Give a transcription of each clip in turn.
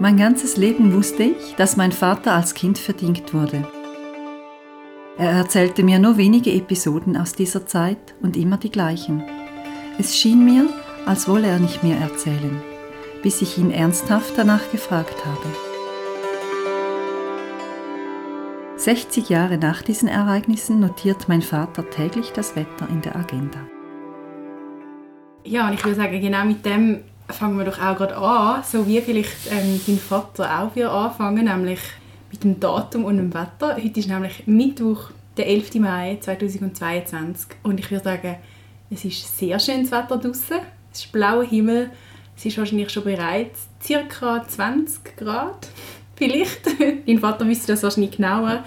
Mein ganzes Leben wusste ich, dass mein Vater als Kind verdingt wurde. Er erzählte mir nur wenige Episoden aus dieser Zeit und immer die gleichen. Es schien mir, als wolle er nicht mehr erzählen, bis ich ihn ernsthaft danach gefragt habe. 60 Jahre nach diesen Ereignissen notiert mein Vater täglich das Wetter in der Agenda. Ja, und ich würde sagen, genau mit dem fangen wir doch auch gerade an, so wie vielleicht ähm, dein Vater auch wieder anfangen, nämlich mit dem Datum und dem Wetter. Heute ist nämlich Mittwoch, der 11. Mai 2022 und ich würde sagen, es ist sehr schönes Wetter draußen, es ist blauer Himmel, es ist wahrscheinlich schon bereits ca. 20 Grad, vielleicht. dein Vater wüsste das wahrscheinlich genauer.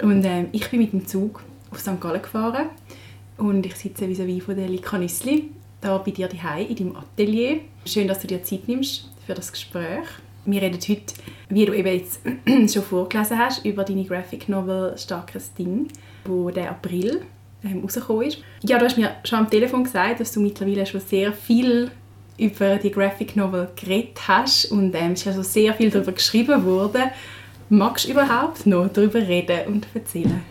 Und ähm, ich bin mit dem Zug auf St. Gallen gefahren und ich sitze vis-à-vis von der Lika da bei dir daheim in deinem Atelier. Schön, dass du dir Zeit nimmst für das Gespräch. Wir reden heute, wie du eben jetzt schon vorgelesen hast, über deine Graphic Novel «Starkes Ding», wo der April ähm, rausgekommen ist. Ja, du hast mir schon am Telefon gesagt, dass du mittlerweile schon sehr viel über die Graphic Novel geredet hast und ähm, es ist also sehr viel darüber geschrieben worden. Magst du überhaupt noch darüber reden und erzählen?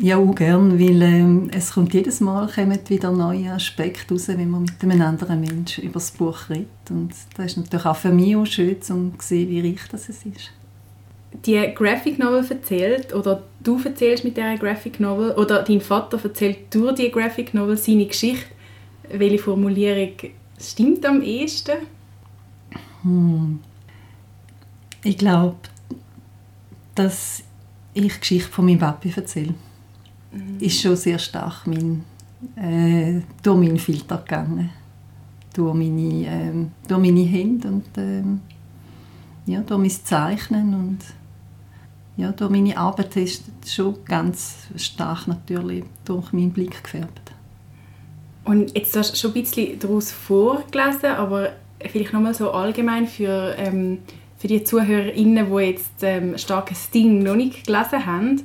Ja, auch gern, weil ähm, es kommt jedes Mal kommen wieder neue Aspekte raus, wenn man mit einem anderen Menschen über das Buch redet. Und das ist natürlich auch für mich auch schön, um zu sehen, wie reich das ist. Die Graphic Novel erzählt, oder du erzählst mit dieser Graphic Novel, oder dein Vater erzählt durch die Graphic Novel seine Geschichte. Welche Formulierung stimmt am ehesten? Hm. Ich glaube, dass ich die Geschichte von meinem Papi erzähle mhm. ist schon sehr stark mein, äh, durch meinen Filter gegangen. Durch meine, ähm, durch meine Hände und ähm, ja, durch mein Zeichnen und ja, durch meine Arbeit ist schon ganz stark natürlich durch meinen Blick gefärbt. Und jetzt hast du schon ein bisschen daraus vorgelesen, aber vielleicht nochmal so allgemein für, ähm, für die ZuhörerInnen, die jetzt ähm, «Starkes Ding» noch nicht gelesen haben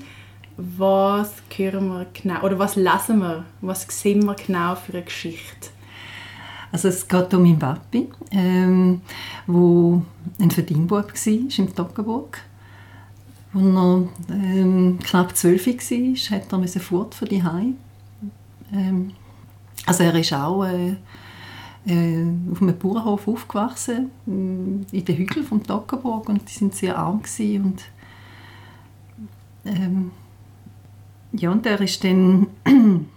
was hören wir genau, oder was lesen wir, was sehen wir genau für eine Geschichte? Also es geht um meinen Papi, ähm, wo ein Verdienbub war im Toggenburg. Als er ähm, knapp zwölf war, hat er fort von die ähm, Also er ist auch äh, äh, auf einem Bauernhof aufgewachsen, äh, in den Hügeln vom Toggenburg und die sind sehr arm und ähm, ja, und er ist dann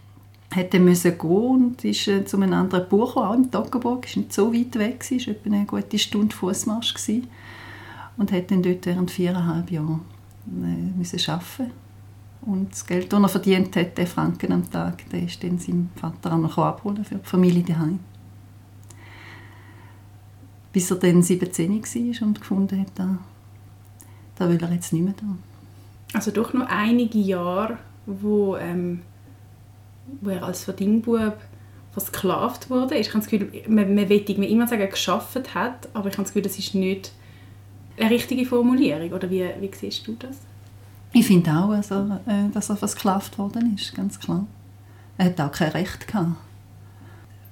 hätte müssen gehen und ist äh, zu einem anderen Buch auch in Toggenburg, ist nicht so weit weg, war etwa eine gute Stunde Fußmarsch und hat dann dort während viereinhalb Jahren äh, müssen arbeiten und das Geld, das er verdient hat, den Franken am Tag, der ist dann seinem Vater auch noch abholen für die Familie daheim. Bis er dann 17 war und gefunden hat, da, da will er jetzt nicht mehr da. Also doch noch einige Jahre wo, ähm, wo er als Verdingbub versklavt wurde. Ich habe das Gefühl, man, man will immer sagen, geschafft hat, aber ich habe das Gefühl, das ist nicht eine richtige Formulierung. Oder wie, wie siehst du das? Ich finde auch, also, dass er versklavt worden ist, ganz klar. Er hat auch kein Recht gehabt.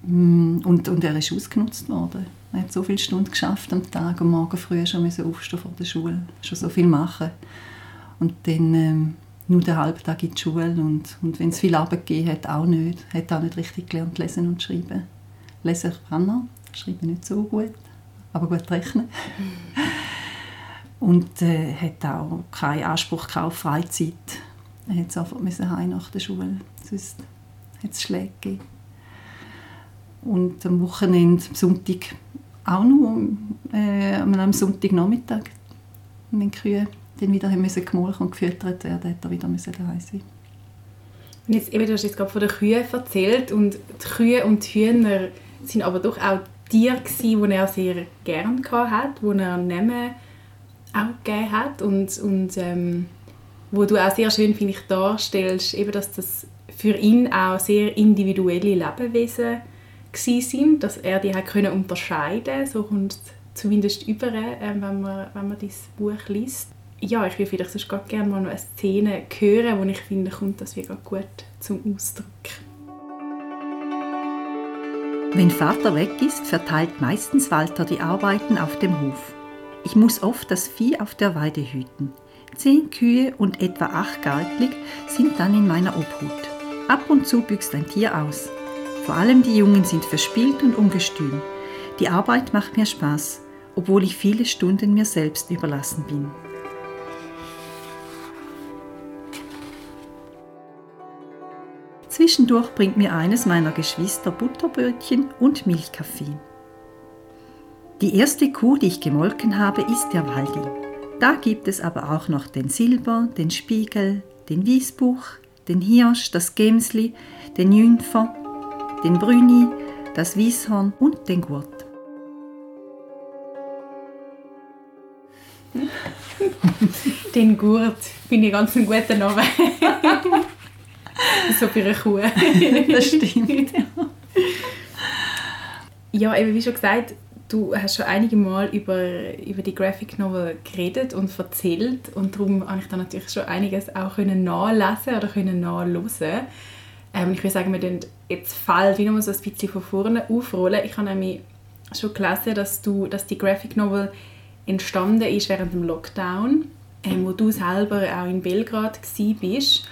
Mm, und, und er ist ausgenutzt worden. Er hat so viele Stunden geschafft am Tag und morgen früh schon aufstehen vor der Schule, schon so viel machen. Und dann ähm, nur den halben Tag in die Schule und, und wenn es viel Arbeit gegeben hat, auch nicht. Hat auch nicht richtig gelernt lesen und schreiben. Lesen kann er, schreiben nicht so gut, aber gut rechnen. und äh, hat auch keinen Anspruch auf Freizeit. Er musste einfach heim nach der Schule, sonst hat es Schläge gegeben. Und am Wochenende, am Sonntag, auch nur äh, am Sonntagnachmittag, wenn die Kühe dann wieder müssen gemolken und gefüttert werden, hat er wieder müssen daheim sein. Und jetzt, eben, du hast jetzt gerade von den Kühen erzählt und die Kühe und die Hühner sind aber doch auch Tiere gewesen, die er sehr gerne hatte, die er Namen auch gegeben hat und, und ähm, wo du auch sehr schön, finde ich, darstellst, eben, dass das für ihn auch sehr individuelle Lebewesen sind, dass er die hat können unterscheiden so kommt es zumindest über, äh, wenn man, wenn man dieses Buch liest ja, ich würde vielleicht sonst gerne mal noch eine Szene hören, wo ich finde, kommt das wieder gut zum Ausdruck. Wenn Vater weg ist, verteilt meistens Walter die Arbeiten auf dem Hof. Ich muss oft das Vieh auf der Weide hüten. Zehn Kühe und etwa acht Galtlig sind dann in meiner Obhut. Ab und zu büchst ein Tier aus. Vor allem die Jungen sind verspielt und ungestüm. Die Arbeit macht mir Spaß, obwohl ich viele Stunden mir selbst überlassen bin. Zwischendurch bringt mir eines meiner Geschwister Butterbrötchen und Milchkaffee. Die erste Kuh, die ich gemolken habe, ist der Waldi. Da gibt es aber auch noch den Silber, den Spiegel, den Wiesbuch, den Hirsch, das Gemsli, den Jüngfer, den Brüni, das Wieshorn und den Gurt. den Gurt finde ich ganz einen guten Namen. so für eine Kuh. das stimmt. Ja, eben wie schon gesagt, du hast schon einige Mal über, über die Graphic Novel geredet und erzählt und darum habe ich dann natürlich schon einiges auch können nachlesen oder können nachlesen. Ähm, ich würde sagen, wir tun jetzt Fall wie nochmal so ein bisschen von vorne aufrollen. Ich habe nämlich schon gelesen, dass, du, dass die Graphic Novel entstanden ist während dem Lockdown, ähm, wo du selber auch in Belgrad bist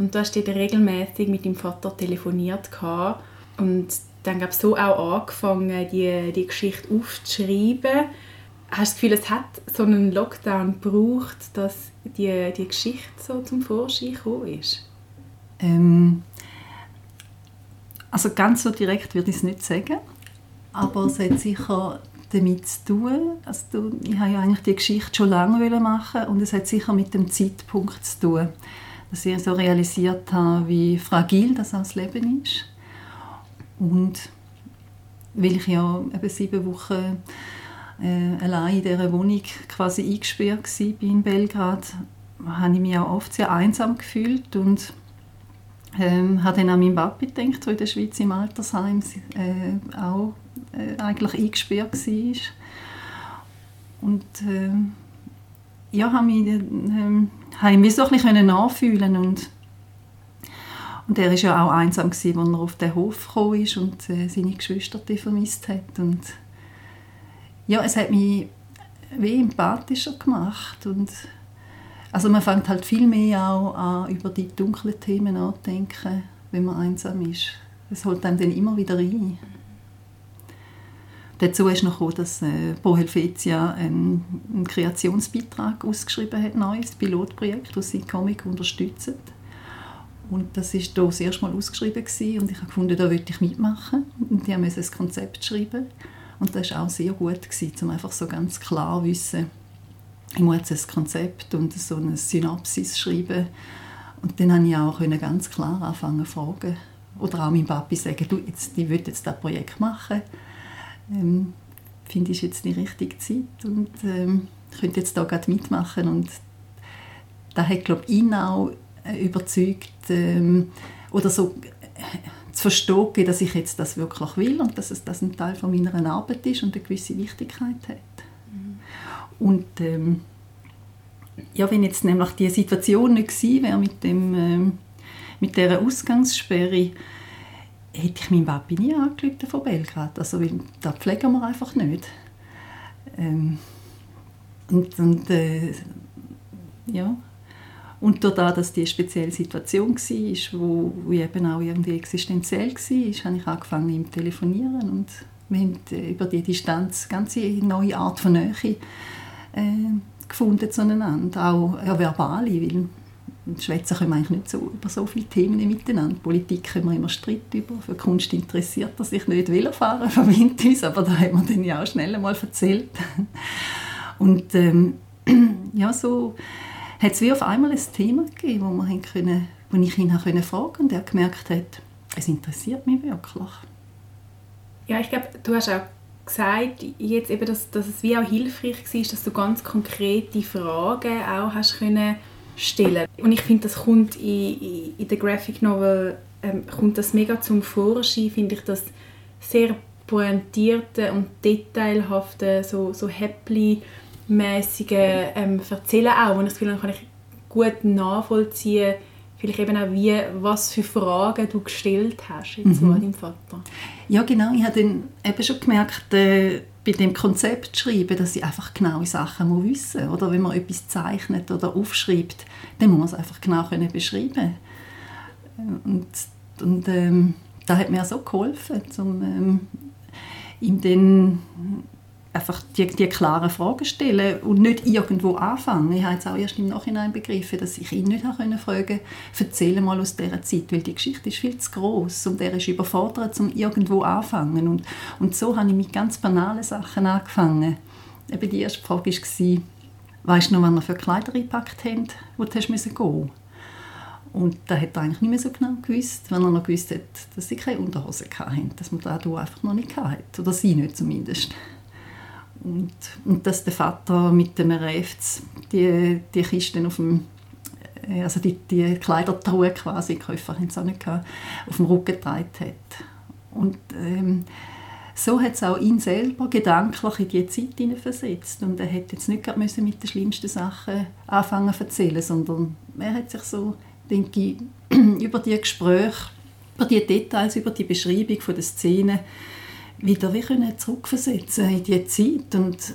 und du hast dort regelmäßig mit deinem Vater telefoniert und dann glaube so auch angefangen, die, die Geschichte aufzuschreiben. Hast du das Gefühl, es hat so einen Lockdown gebraucht, dass die, die Geschichte so zum Vorschein gekommen ist? Ähm, also ganz so direkt würde ich es nicht sagen, aber es hat sicher damit zu tun. Also, ich habe ja eigentlich die Geschichte schon lange machen und es hat sicher mit dem Zeitpunkt zu tun, dass ich so realisiert habe, wie fragil das das Leben ist und weil ich ja eben sieben Wochen äh, allein in dieser Wohnung quasi eingesperrt war in Belgrad, habe ich mich auch oft sehr einsam gefühlt und ähm, habe dann an meinen Papi gedacht, der in der Schweiz im Altersheim äh, auch äh, eigentlich eingesperrt war. Und äh, ja, habe mich, äh, mich so ein bisschen nachfühlen und und er war ja auch einsam, als er auf den Hof gekommen ist und äh, seine Geschwister vermisst hat. Und ja, es hat mich wie empathischer gemacht. Und also man fängt halt viel mehr auch an, über die dunklen Themen nachzudenken, wenn man einsam ist. Es holt einem dann immer wieder rein. Dazu ist noch gekommen, dass äh, Pro Helvetia einen, einen Kreationsbeitrag ausgeschrieben hat, neues Pilotprojekt, das sie Comic unterstützen. Und das hier das erste Mal ausgeschrieben gewesen. und ich habe gefunden, da würde ich mitmachen. Und die haben ein Konzept schreiben. Und das war auch sehr gut, gewesen, um einfach so ganz klar zu wissen, ich muss jetzt ein Konzept und so eine Synopsis schreiben. Und dann konnte ich auch ganz klar anfangen zu fragen. Oder auch meinem Papi sagen, du, jetzt, ich will jetzt das Projekt machen. Ähm, finde ich jetzt die richtige Zeit und ähm, könnte jetzt da gerade mitmachen. Und da hat, glaube ich, ihn auch äh, überzeugt ähm, oder so äh, zu verstehen, dass ich jetzt das wirklich will und dass es das ein Teil von meiner Arbeit ist und eine gewisse Wichtigkeit hat. Mhm. Und ähm, ja, wenn jetzt nämlich die Situation nicht gewesen wäre mit, dem, ähm, mit dieser Ausgangssperre, hätte ich meinen Papi nie angerufen von Belgrad. Also, weil, das pflegen wir einfach nicht. Ähm, und, und äh, ja, und dadurch, dass die eine spezielle Situation war, wo, wo eben auch irgendwie existenziell war, habe ich angefangen ihm zu telefonieren und wir haben äh, über die Distanz eine ganz neue Art von Nähe äh, gefunden zueinander, auch ja, verbale, weil Schwätzen können wir eigentlich nicht so über so viele Themen miteinander. Politik können wir immer Streit über. Für Kunst interessiert er sich nicht. Will fahren, verbindet uns, aber da haben wir dann ja auch schnell einmal erzählt. Und ähm, ja, so hat es wie auf einmal ein Thema gegeben, wo, wir können, wo ich ihn fragen konnte und er gemerkt hat, es interessiert mich wirklich. Ja, ich glaube, du hast auch gesagt, jetzt eben, dass, dass es wie auch hilfreich war, dass du ganz konkrete Fragen auch hast können stellen. Und ich finde, das kommt in, in der Graphic Novel ähm, kommt das mega zum Vorschein, finde ich, das sehr pointierte und detailhafte, so, so happy mäßige ähm, Erzählen auch. Und das Gefühl, kann ich gut nachvollziehen, vielleicht eben auch wie, was für Fragen du gestellt hast jetzt mhm. an deinem Vater. Ja genau, ich habe dann eben schon gemerkt, äh, bei dem Konzept schreiben, dass ich einfach genaue Sachen muss wissen muss. Oder wenn man etwas zeichnet oder aufschreibt, dann muss man es einfach genau können beschreiben Und, und ähm, das hat mir so geholfen, um ähm, ihm dann einfach die, die klaren Fragen stellen und nicht irgendwo anfangen. Ich habe jetzt auch erst im Nachhinein begriffen, dass ich ihn nicht fragen konnte, erzähle mal aus dieser Zeit, weil die Geschichte ist viel zu groß und er ist überfordert, um irgendwo anfangen. Und, und so habe ich mit ganz banalen Sachen angefangen. Eben die erste Frage war, weißt du noch, wann wir für Kleider eingepackt haben, wo du gehen musst Und da hat er eigentlich nicht mehr so genau gewusst, wenn er noch gewusst hat, dass sie keine Unterhose hatten, dass man das einfach noch nicht hatte. Oder sie nicht zumindest. Und, und dass der Vater mit dem Refz die, die Kisten auf dem äh, also die, die Kleidertruhe quasi, Käufer haben auch auf dem Rücken getragen hat. Und ähm, so hat es auch ihn selber gedanklich in diese Zeit hineinversetzt. Und er hätte jetzt nicht müssen mit den schlimmsten Sachen anfangen zu erzählen, sondern er hat sich so, denke ich, über die Gespräche, über die Details, über die Beschreibung der Szene wieder wie können zurückversetzen in diese Zeit. Und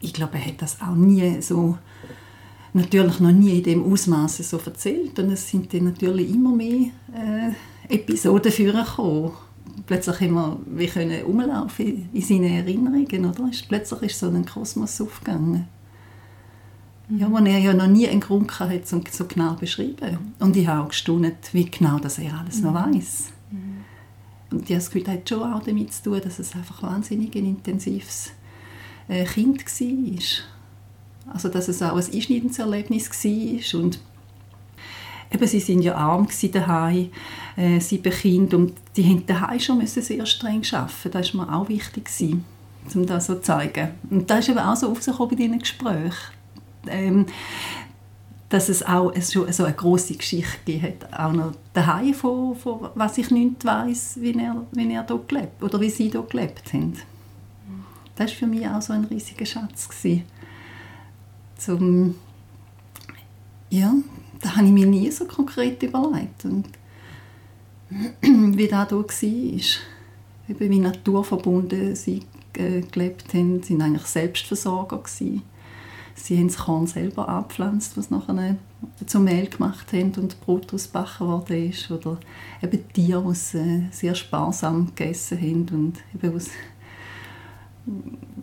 ich glaube, er hat das auch nie so, natürlich noch nie in dem Ausmaße so erzählt. Und es sind dann natürlich immer mehr äh, Episoden vorgekommen. Plötzlich haben wir, können umlaufen in seinen Erinnerungen, oder? Plötzlich ist so ein Kosmos aufgegangen. Ja, wo er ja noch nie einen Grund hatte, um so genau zu beschreiben. Und ich habe auch gestaunt, wie genau das er alles noch mhm. Und ich habe das Gefühl, das hat schon auch damit zu tun, dass es einfach wahnsinnig ein intensives äh, Kind war. Also, dass es auch ein einschneidendes Erlebnis war. Und eben, sie waren ja arm daheim, äh, sieben Kinder, und die mussten daheim schon sehr streng arbeiten. Das war mir auch wichtig, um das so zu zeigen. Und das ist eben auch so aufgekommen bei diesen Gesprächen. Ähm, dass es auch so eine große Geschichte gibt, auch noch daheim von, von was ich nicht weiß, wie er, wie er dort gelebt oder wie sie dort gelebt haben. Das war für mich auch so ein riesiger Schatz gewesen. Zum, ja, da habe ich mir nie so konkret überlegt und wie das hier war. Eben wie naturverbunden sie äh, gelebt haben, sie waren eigentlich Selbstversorger gewesen Sie haben das Korn selber abgepflanzt, was nachher zum Mehl gemacht haben und Brot ausgebacken worden ist. Oder eben Tiere, die äh, sehr sparsam gegessen haben und eben was,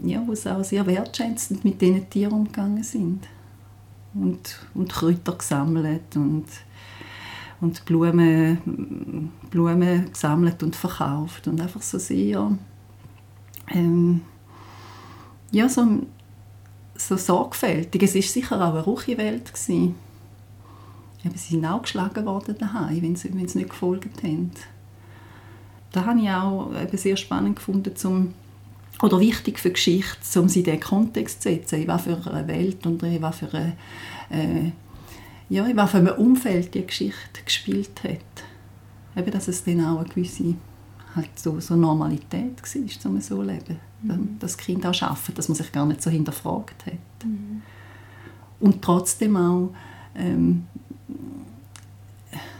ja, was auch sehr wertschätzend mit diesen Tieren umgegangen sind. Und, und Kräuter gesammelt und, und Blumen, Blumen gesammelt und verkauft. Und einfach so sehr ähm, ja, so so sorgfältig. Es war sicher auch eine ruhige Welt. Gewesen. Sie sind auch geschlagen worden daheim, wenn sie, wenn sie nicht gefolgt haben. Da habe ich auch eben sehr spannend gefunden, zum, oder wichtig für Geschichte, um sie in diesen Kontext zu setzen, in was für eine Welt und in was für, eine, äh, ja, in was für ein Umfeld die Geschichte gespielt hat. Eben, dass es dann auch eine gewisse halt so, so Normalität war, um so zu leben mhm. das Kind auch schaffen, dass man sich gar nicht so hinterfragt hat. Mhm. Und trotzdem auch ähm,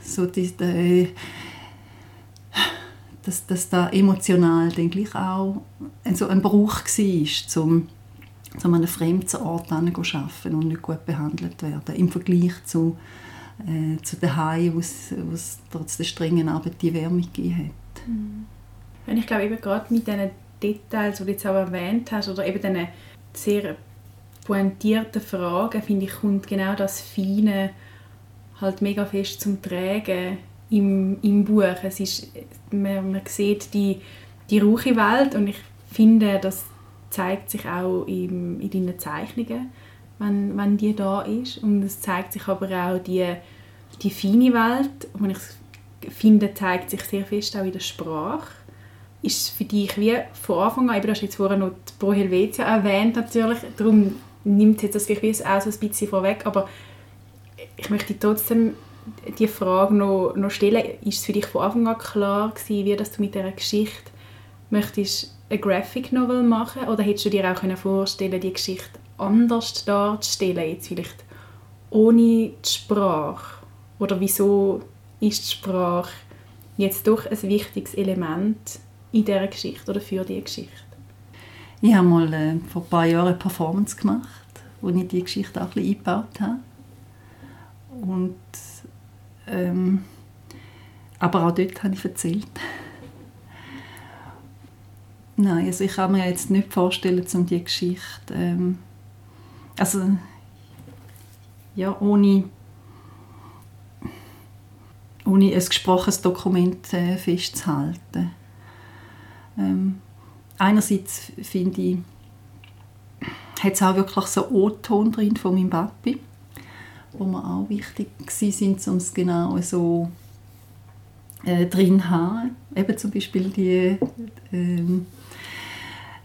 so die, die, dass, dass da emotional denke ich auch so ein Bruch war, um an einem fremden Ort zu arbeiten und nicht gut behandelt werden, im Vergleich zu, äh, zu daheim, wo es trotz der strengen Arbeit die Wärme gegeben hat. Mhm. Ich glaube eben gerade mit diesen Details, die du jetzt auch erwähnt hast, oder eben diese sehr pointierten Fragen, finde ich, kommt genau das Feine halt mega fest zum Tragen im, im Buch. Es ist, man, man sieht die, die rauche Welt und ich finde, das zeigt sich auch im, in deinen Zeichnungen, wenn, wenn die da ist. Und es zeigt sich aber auch die, die feine Welt, und ich finde, zeigt sich sehr fest auch in der Sprache. Ist für dich wie von Anfang an, eben, du hast jetzt vorher noch die Pro Helvetia erwähnt natürlich, darum nimmt jetzt das vielleicht auch so ein bisschen vorweg, aber ich möchte trotzdem die Frage noch, noch stellen, ist es für dich von Anfang an klar gewesen, wie dass du mit dieser Geschichte möchtest eine Graphic Novel machen? Oder hättest du dir auch vorstellen die Geschichte anders darzustellen, jetzt vielleicht ohne die Sprache? Oder wieso ist die Sprache jetzt doch ein wichtiges Element in dieser Geschichte oder für diese Geschichte? Ich habe mal äh, vor ein paar Jahren eine Performance gemacht, wo ich die Geschichte auch ein bisschen eingebaut habe. Und, ähm, aber auch dort habe ich erzählt. Nein, also ich kann mir jetzt nicht vorstellen, um die Geschichte, ähm, also ja, ohne, ohne ein gesprochenes Dokument äh, festzuhalten. Ähm, einerseits finde ich, hat es auch wirklich so O-Ton drin von meinem Papi, wo mir auch wichtig sind, um es genau so äh, drin zu haben. Eben zum Beispiel die, ähm,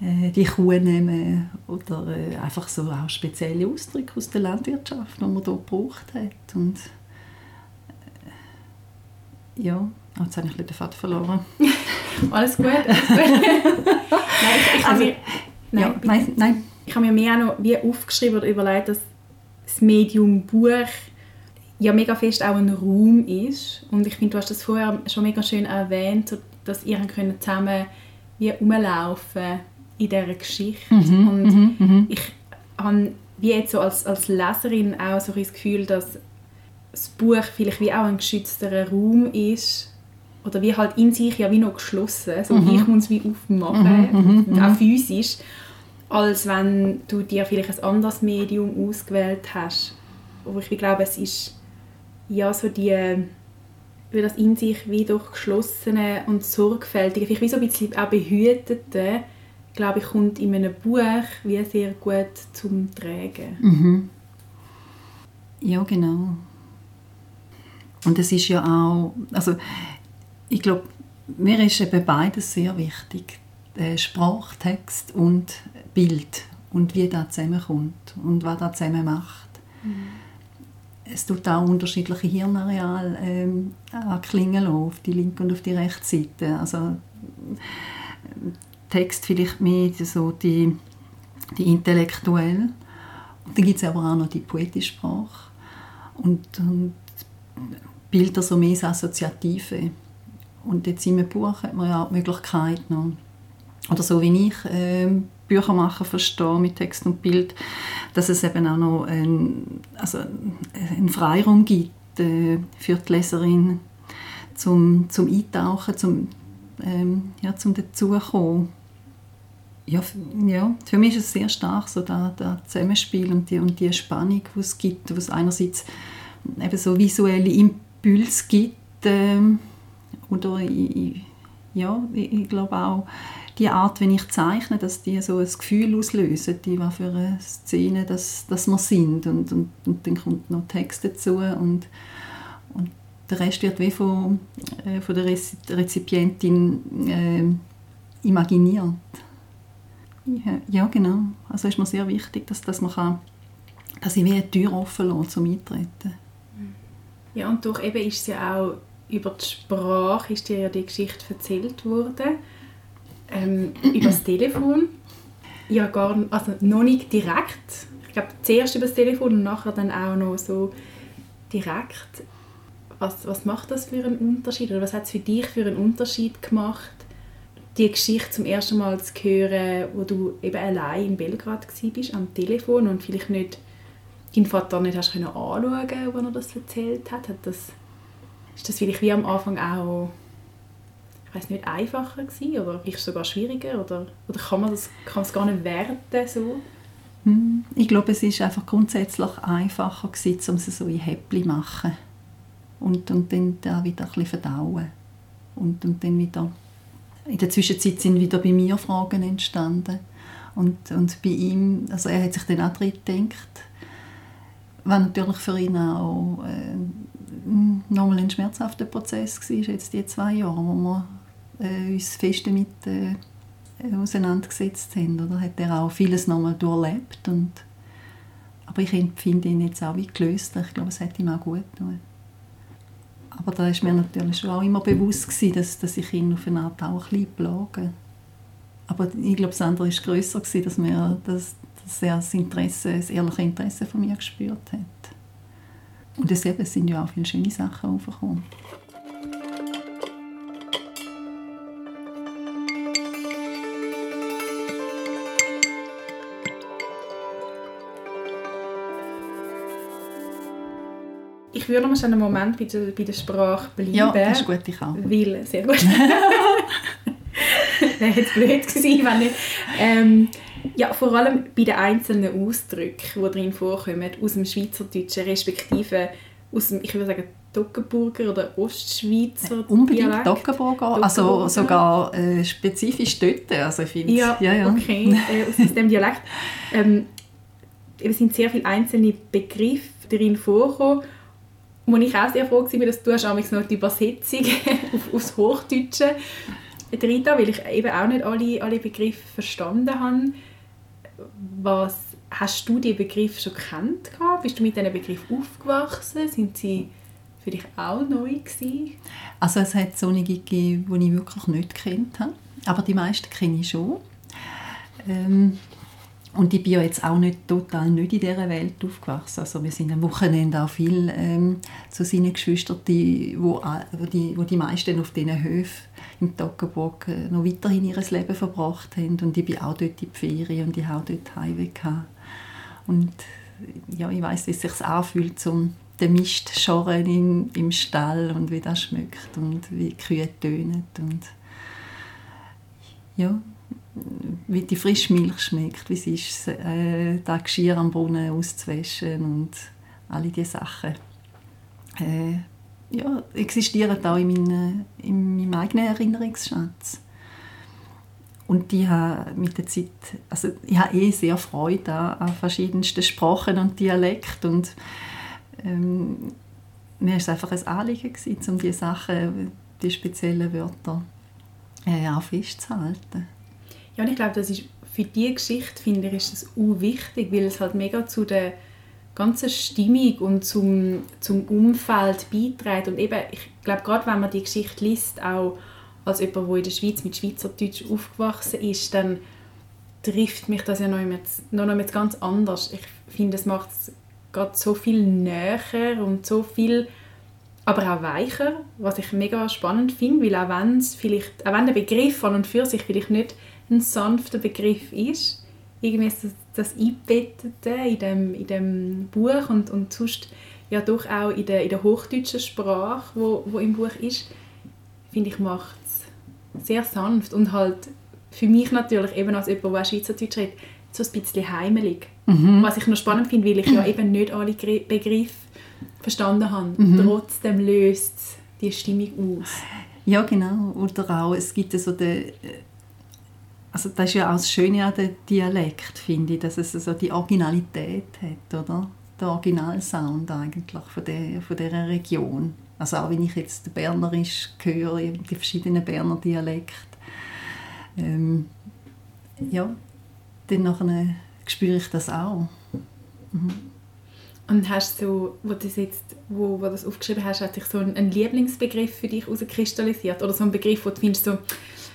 äh, die Kuh nehmen oder äh, einfach so auch spezielle Ausdrücke aus der Landwirtschaft, die man hier gebraucht hat. Und, ja, jetzt habe ich den Faden verloren. alles gut, alles gut. nein, ich, ich also, mir, nein, ja, nein, nein. Ich habe mir mehr auch noch wie aufgeschrieben oder überlegt, dass das Medium Buch ja mega fest auch ein Raum ist. Und ich finde, du hast das vorher schon mega schön erwähnt, dass ihr zusammen wie rumlaufen in dieser Geschichte. Mhm, und mhm, mhm. ich habe wie jetzt so als, als Leserin auch so das Gefühl, dass das Buch vielleicht wie auch ein geschützterer Raum ist oder wie halt in sich ja wie noch geschlossen, so mhm. ich muss es wie aufmachen, mhm, mhm, auch physisch, als wenn du dir vielleicht ein anderes Medium ausgewählt hast. Aber ich glaube, es ist ja so die wie das in sich wie durch geschlossene und sorgfältige, vielleicht wie so ein bisschen auch behütete, glaube ich, kommt in einem Buch wie sehr gut zum Tragen. Mhm. Ja, genau. Und es ist ja auch, also ich glaube, mir ist eben beides sehr wichtig. Sprachtext und Bild und wie das zusammenkommt und was das zusammen macht. Mhm. Es tut auch unterschiedliche Hirnareale ähm, anklingen auf die linke und auf die rechte Seite. Also Text vielleicht mehr so die, die intellektuell. Und dann gibt es aber auch noch die poetische Sprache. Und, und Bilder so mehr das Assoziative. Und jetzt in einem Buch hat man ja auch die Möglichkeit noch, oder so wie ich äh, Bücher machen verstehe mit Text und Bild, dass es eben auch noch ein, also einen Freiraum gibt äh, für die Leserin zum, zum Eintauchen, zum, ähm, ja, zum Dazukommen. Ja, ja, für mich ist es sehr stark, so das Zusammenspiel und die, und die Spannung, die es gibt, was einerseits eben so visuelle Impulse gibt ähm, oder ich, ja, ich glaube auch die Art, wenn ich zeichne, dass die so ein Gefühl auslösen, die was für eine Szene dass, dass wir sind und, und, und dann kommt noch Text dazu und, und der Rest wird wie von, äh, von der Rezipientin äh, imaginiert. Ja, ja, genau. Also ist mir sehr wichtig, dass, dass man kann, dass ich wie eine Tür offen lasse zum Eintreten. Ja, und doch eben ist es ja auch über die Sprache ist dir ja die Geschichte erzählt worden. Ähm, über das Telefon. Ja, gar also noch nicht direkt. Ich glaube, zuerst über das Telefon und nachher dann auch noch so direkt. Was, was macht das für einen Unterschied? Oder was hat es für dich für einen Unterschied gemacht, die Geschichte zum ersten Mal zu hören, wo du eben allein in Belgrad warst, am Telefon und vielleicht nicht deinen Vater nicht hast können anschauen, als er das erzählt hat? hat das ist das vielleicht wie am Anfang auch ich weiß nicht einfacher gewesen oder vielleicht sogar schwieriger? Oder, oder kann man das kann es gar nicht werten so? Hm, ich glaube, es ist einfach grundsätzlich einfacher gewesen, um es so in Häppchen zu machen. Und, und dann da wieder ein verdauen. Und, und dann wieder in der Zwischenzeit sind wieder bei mir Fragen entstanden. Und, und bei ihm, also er hat sich dann auch drin gedacht, was natürlich für ihn auch äh, nochmal ein schmerzhafter Prozess war, jetzt die zwei Jahre, wo wir äh, uns fest damit äh, auseinandergesetzt haben. Oder hat er auch vieles nochmal durchlebt. Und, aber ich empfinde ihn jetzt auch wie gelöst. Ich glaube, es hat ihm auch gut getan. Aber da war mir natürlich schon auch immer bewusst, gewesen, dass, dass ich ihn auf eine Art auch ein bisschen plage. Aber ich glaube, das andere war grösser, gewesen, dass, wir, dass, dass er das, Interesse, das ehrliche Interesse von mir gespürt hat. Und es sind ja auch viele schöne Sachen aufgekommen. Ich würde noch einen Moment bei der, bei der Sprache bleiben. Ja, das ist gut, ich auch. Weil, sehr gut. Wäre jetzt blöd gewesen, wenn nicht. Ähm, ja, vor allem bei den einzelnen Ausdrücken, die drin vorkommen, aus dem Schweizerdeutschen, respektive aus dem, ich würde sagen, Toggenburger oder Ostschweizer äh, Unbedingt Toggenburger, also sogar äh, spezifisch dort. Also ich ja, ja, ja, okay, äh, aus, dem Dialekt. Ähm, es sind sehr viele einzelne Begriffe darin vorgekommen wo ich auch sehr froh war, dass du hast noch die Übersetzung auf, aufs Hochdeutsche drin, weil ich eben auch nicht alle, alle Begriffe verstanden habe. Was, hast du die Begriffe schon kennt? Bist du mit diesen Begriffen aufgewachsen? Sind sie für dich auch neu gewesen? Also es hat so einige gegeben, die ich wirklich nicht kennt habe. Aber die meisten kenne ich schon. Ähm, und ich bin ja jetzt auch nicht total nicht in dieser Welt aufgewachsen. Also wir sind am Wochenende auch viel ähm, zu seinen Geschwistern, die, wo, wo, die, wo die meisten auf diesen Höfen im Toggenburg äh, noch weiterhin ihr Leben verbracht haben. Und ich bin auch dort in die Ferien und ich auch dort Heimweh Und ja, ich weiß, wie es sich anfühlt, zum den Mist schorren im, im Stall und wie das schmeckt und wie die Kühe tönen. Und ja, wie die Frischmilch schmeckt, wie es ist, äh, das Geschirr am Brunnen auszuwaschen und alle diese Sachen. Äh, ja, existieren auch in, meine, in meinem eigenen Erinnerungsschatz. Und ich habe mit der Zeit, also ich habe eh sehr Freude an, an verschiedensten Sprachen und Dialekten und ähm, mir war es einfach ein Anliegen gewesen, um diese Sachen, die speziellen Wörter äh, auch festzuhalten. Ja, und ich glaube, das ist für diese Geschichte, finde ich, ist das auch wichtig, weil es halt mega zu der ganzen Stimmung und zum, zum Umfeld beiträgt. Und eben, ich glaube, gerade wenn man die Geschichte liest, auch als jemand, der in der Schweiz mit Schweizerdeutsch aufgewachsen ist, dann trifft mich das ja noch, immer, noch, noch ganz anders. Ich finde, es macht es gerade so viel näher und so viel aber auch weicher, was ich mega spannend finde, weil auch wenn es vielleicht, auch wenn der Begriff an und für sich vielleicht nicht ein sanfter Begriff ist. Irgendwie ist das, Einbettete in dem, in dem Buch und, und sonst ja doch auch in der, in der hochdeutschen Sprache, wo, wo im Buch ist, finde ich, macht es sehr sanft und halt für mich natürlich eben als jemand, der Schweizerdeutsch redet, so ein bisschen heimelig. Mhm. Was ich noch spannend finde, weil ich ja eben nicht alle Begriffe verstanden habe. Mhm. Trotzdem löst die Stimmung aus. Ja, genau. Oder auch, es gibt so den also das ist ja auch das Schöne an dem Dialekt, finde ich, dass es so die Originalität hat, oder? Der Originalsound eigentlich von, der, von dieser Region. Also auch wenn ich jetzt Bernerisch höre, die verschiedenen Berner Dialekte, ähm, ja, dann nachher spüre ich das auch. Mhm. Und hast du, wo, das jetzt, wo, wo das aufgeschrieben hast, hat sich so ein, Lieblingsbegriff für dich herauskristallisiert? Oder so ein Begriff, wo du findest, so,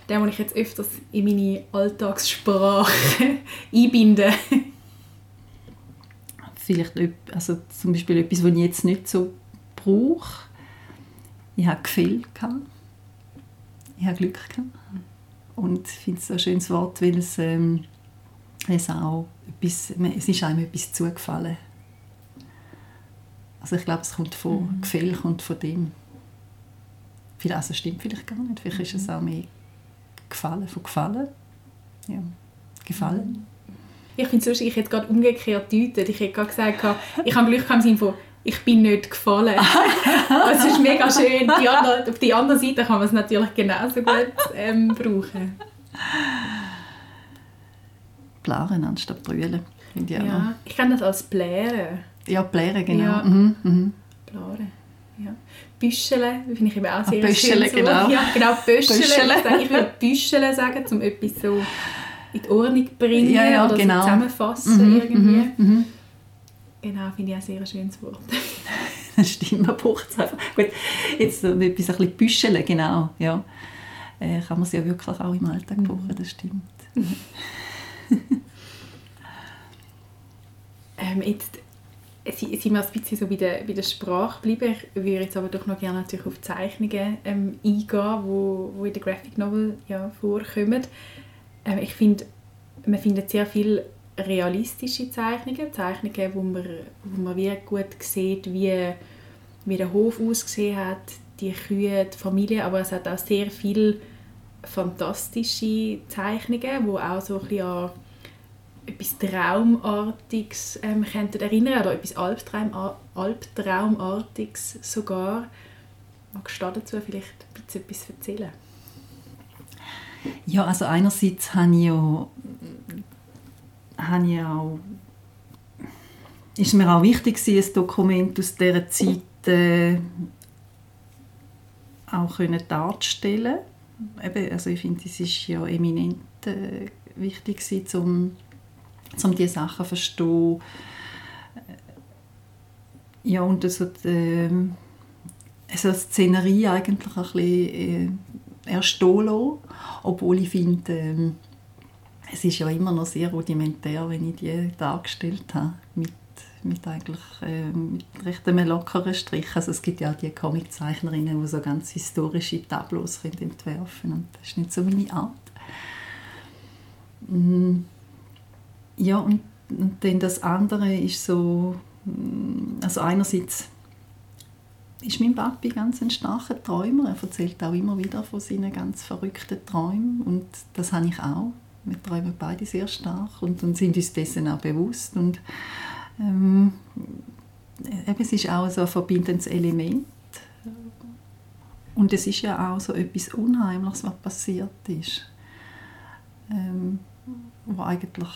den, den ich jetzt öfters in meine Alltagssprache einbinde. Vielleicht also zum Beispiel etwas, was ich jetzt nicht so brauche. Ich habe Gefühl Ich habe Glück gehabt. Und ich finde es ein schönes Wort, weil es, ähm, es auch etwas, es ist einem etwas zugefallen. Also ich glaube, es kommt von, mhm. Gefühl kommt von dem. Also stimmt vielleicht gar nicht. Vielleicht ist es mhm. auch mehr Gefallen von Gefallen. Ja, Gefallen. Ich finde es lustig, ich hätte gerade umgekehrt deutet. Ich hätte gerade gesagt, ich habe Glück im Sinne von ich bin nicht gefallen. das ist mega schön. Die andere, auf die andere Seite kann man es natürlich genauso gut ähm, brauchen. Blaren anstatt brüllen. Ich ja, ich kenne das als Blären. Ja, Blären, genau. Ja. Mhm, mhm. Blären. Ja. Büscheln finde ich eben auch sehr ah, schön. genau. Ja, genau, Büscheln. Ich würde Büscheln sagen, um etwas so in die Ordnung zu bringen ja, ja, oder genau. so zusammenfassen mhm, irgendwie. Mhm, mhm. Genau, finde ich auch sehr ein schönes Wort. das stimmt, man braucht es einfach. Gut, jetzt etwas ein bisschen büscheln, genau, ja. Äh, kann man es ja wirklich auch im Alltag mhm. brauchen, das stimmt. ähm, jetzt sind wir ein bisschen so bei der, bei der Sprache bleiben. Ich würde jetzt aber doch noch gerne natürlich auf Zeichnungen ähm, eingehen, wo, wo in der Graphic Novel ja vorkommen. Ähm, ich finde, man findet sehr viele realistische Zeichnungen, Zeichnungen, wo man, wo man wirklich gut sieht, wie, wie der Hof ausgesehen hat, die Kühe, die Familie, aber es hat auch sehr viele fantastische Zeichnungen, wo auch so ein bisschen an etwas Traumartiges ähm, erinnern oder etwas Albtraum, Albtraumartiges sogar. Magst du dazu vielleicht etwas erzählen? Ja, also einerseits habe ich ja, habe ich auch ist mir auch wichtig, ein Dokument aus dieser Zeit äh, auch können darzustellen. Eben, also ich finde, es ist ja eminent äh, wichtig, um um diese Sachen zu verstehen. Ja, und also die, ähm, also die Szenerie eigentlich ein bisschen äh, erstehen lassen, obwohl ich finde, äh, es ist ja immer noch sehr rudimentär, wenn ich die dargestellt habe, mit, mit eigentlich äh, mit recht einem lockeren Strich. Also es gibt ja auch die Comiczeichnerinnen, die so ganz historische Tableaus entwerfen können und das ist nicht so meine Art. Mm. Ja, und, und dann das andere ist so, mm, also einerseits ist mein Papi ganz ein starker Träumer. Er erzählt auch immer wieder von seinen ganz verrückten Träumen und das habe ich auch. Wir träumen beide sehr stark und, und sind uns dessen auch bewusst. Und, ähm, es ist auch so ein verbindendes Element. Und es ist ja auch so etwas Unheimliches, was passiert ist. Ähm, wo eigentlich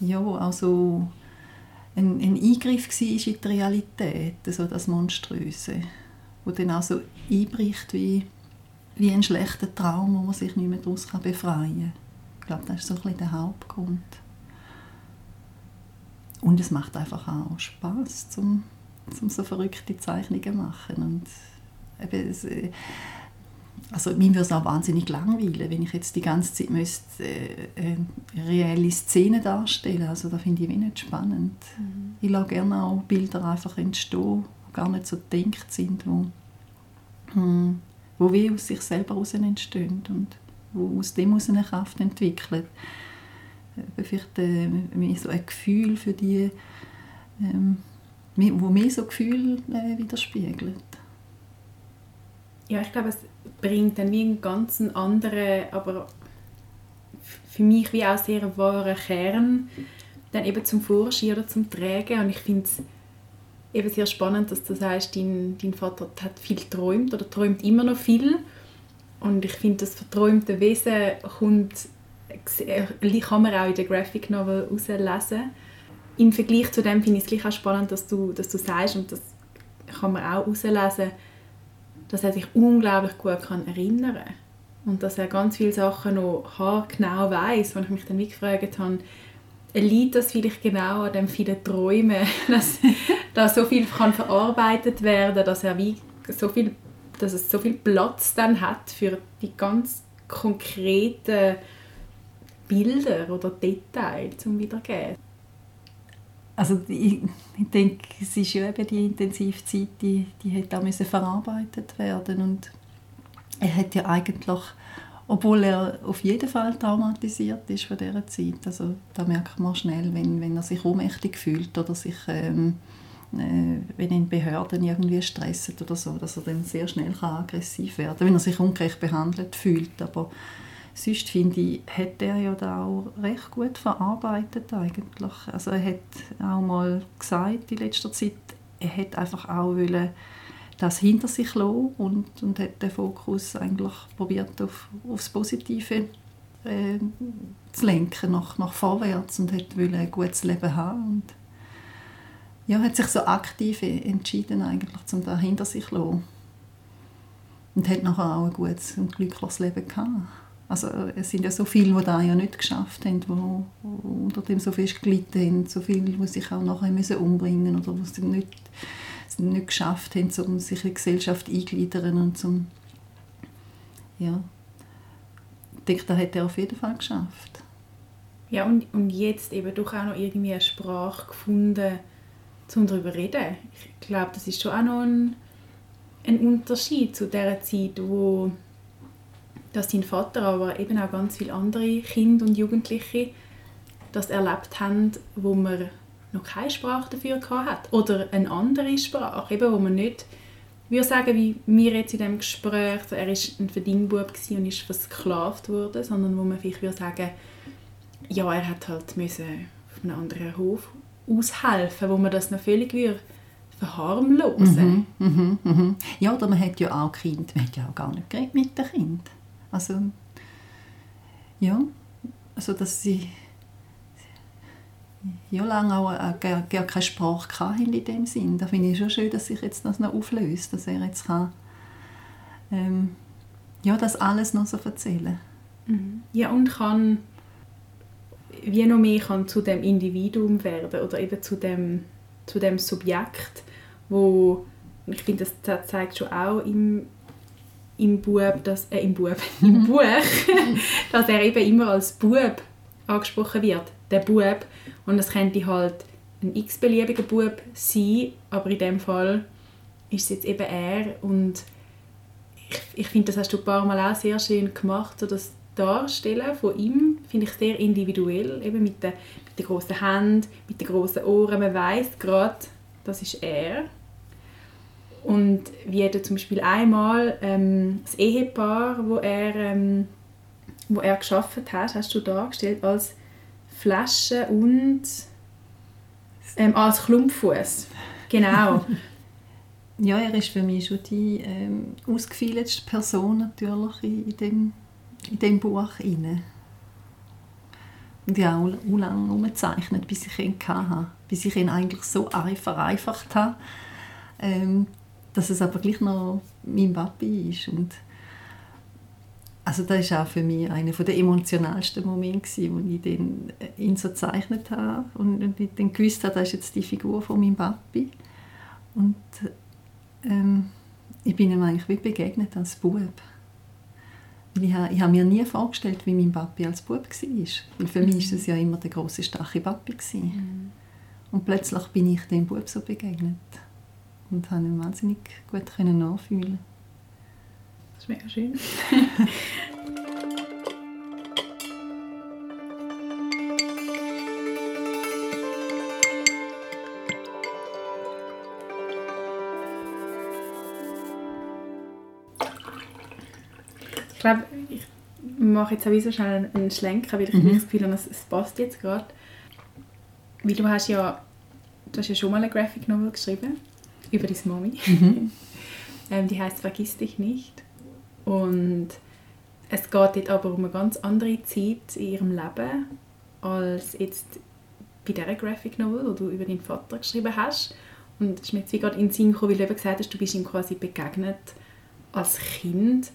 ja, also ein, ein Eingriff war in die Realität, also das Monströse, wo dann also einbricht wie, wie ein schlechter Traum, wo man sich nicht mehr daraus befreien kann. Ich glaube, das ist so ein bisschen der Hauptgrund. Und es macht einfach auch Spaß, zum, zum so verrückte Zeichnungen zu machen. Und eben, es, äh, also mir würde es auch wahnsinnig langweilen, wenn ich jetzt die ganze Zeit müsste, äh, äh, reelle Szenen darstellen Also da finde ich wenig spannend. Mhm. Ich lasse gerne auch Bilder einfach entstehen, die gar nicht so gedacht sind, wo, hm, wo wie aus sich selber heraus entstehen und wo aus dem heraus eine Kraft entwickelt. Vielleicht äh, mehr so ein Gefühl für die, ähm, wo mir so Gefühl äh, widerspiegelt. Ja, ich glaube, es bringt dann wie einen ganz anderen, aber für mich wie auch sehr wahren Kern dann eben zum Vorschein oder zum Tragen und ich finde es eben sehr spannend, dass du sagst, dein, dein Vater hat viel geträumt oder träumt immer noch viel und ich finde, das verträumte Wesen kommt, kann man auch in der Graphic Novel herauslesen. Im Vergleich zu dem finde ich es gleich auch spannend, dass du, dass du sagst, und das kann man auch herauslesen, dass er sich unglaublich gut kann erinnern kann. Und dass er ganz viele Sachen noch haargenau weiß, wo ich mich dann gefragt habe, liegt das vielleicht genau an den vielen Träumen, dass da so viel kann verarbeitet werden, dass er wie so viel, dass es so viel Platz dann hat für die ganz konkreten Bilder oder Details zum Wiedergeben. Also ich, ich denke, es ist ja eben die Intensivzeit, die, die hat auch müssen verarbeitet werden und er hat ja eigentlich, obwohl er auf jeden Fall traumatisiert ist von dieser Zeit, also da merkt man schnell, wenn, wenn er sich ohnmächtig fühlt oder sich, ähm, äh, wenn ihn Behörden irgendwie stressen oder so, dass er dann sehr schnell aggressiv werden kann, wenn er sich ungerecht behandelt fühlt, aber sonst finde ich, hat er ja da auch recht gut verarbeitet eigentlich. Also er hat auch mal gesagt in letzter Zeit, er hat einfach auch wollen, das hinter sich lassen und, und hat den Fokus eigentlich probiert auf, aufs Positive äh, zu lenken, nach, nach vorwärts und hat ein gutes Leben haben und ja, hat sich so aktiv entschieden eigentlich, um da hinter sich zu lassen. Und hat nachher auch ein gutes und glückliches Leben gehabt. Also es sind ja so viele, die das ja nicht geschafft haben, die unter dem so fest gelitten haben, so viele, die sich auch nachher müssen umbringen oder die es nicht, nicht geschafft haben, um sich in die Gesellschaft einzugliedern und zum ja, ich denke, das hat er auf jeden Fall geschafft. Ja, und, und jetzt eben doch auch noch irgendwie eine Sprache gefunden, zum darüber reden. Ich glaube, das ist schon auch noch ein, ein Unterschied zu der Zeit, wo dass dein Vater, aber eben auch ganz viele andere Kinder und Jugendliche das erlebt haben, wo man noch keine Sprache dafür hat oder eine andere Sprache, eben, wo man nicht würde sagen, wie wir jetzt in diesem Gespräch, er war ein Verdingbub und ist versklavt worden, sondern wo man vielleicht würde sagen, ja, er hat halt müssen auf einem anderen Hof aushelfen, wo man das noch völlig würde verharmlosen. Mhm, mhm, mhm. Ja, oder man hat ja auch Kind, man hat ja auch gar nicht geredet mit dem Kind. Also, ja, also dass sie ja lange auch äh, gar, gar keine Sprache hatten in dem Sinn. Da finde ich schon schön, dass sich jetzt das noch auflöst, dass er jetzt kann, ähm, ja, das alles noch so erzählen mhm. Ja, und kann wie noch mehr kann zu dem Individuum werden oder eben zu dem, zu dem Subjekt, wo ich finde, das zeigt schon auch im, im Bub, dass, äh, im Bub, im Buch, dass er eben immer als Bub angesprochen wird, der Bub. Und das könnte halt ein x-beliebiger Bub sein, aber in dem Fall ist es jetzt eben er. Und ich, ich finde, das hast du ein paar Mal auch sehr schön gemacht, so das Darstellen von ihm finde ich sehr individuell, eben mit den, mit den grossen Händen, mit den grossen Ohren. Man weiß gerade, das ist er. Und wie er zum Beispiel einmal ähm, das Ehepaar, wo er, ähm, wo er geschaffen hat, hast du dargestellt als Flasche und ähm, als Klumpfuß. Genau. ja, er ist für mich schon die ähm, ausgefeilte Person natürlich in, in, dem, in dem Buch inne. Und ja auch, lange umgezeichnet, bis ich ihn hatte. Bis ich ihn eigentlich so vereinfacht habe, ähm, dass es aber gleich noch mein Papi ist. Und also das war auch für mich einer der emotionalsten Momente, wo ich den, äh, ihn so gezeichnet habe und, und ich dann gewusst habe, das ist jetzt die Figur von meinem Papi. Und ähm, ich bin ihm eigentlich wie begegnet als Bub. ich habe, ich habe mir nie vorgestellt, wie mein Papi als Bub war. Weil für mich war es ja immer der große starke Papi. Mhm. Und plötzlich bin ich dem Bub so begegnet und habe ihn wahnsinnig gut nachfühlen Das ist mega schön. ich glaube, ich mache jetzt sowieso schnell einen Schlenker, weil ich mhm. das Gefühl habe, es passt jetzt gerade. Weil du hast ja, du hast ja schon mal eine Graphic Novel geschrieben über deine Mami. Mhm. ähm, die heißt Vergiss dich nicht. Und es geht dort aber um eine ganz andere Zeit in ihrem Leben als jetzt bei dieser Graphic Novel, die du über deinen Vater geschrieben hast. Und es ist mir jetzt gerade in den Sinn gekommen, weil du eben gesagt hast, du bist ihm quasi begegnet als Kind.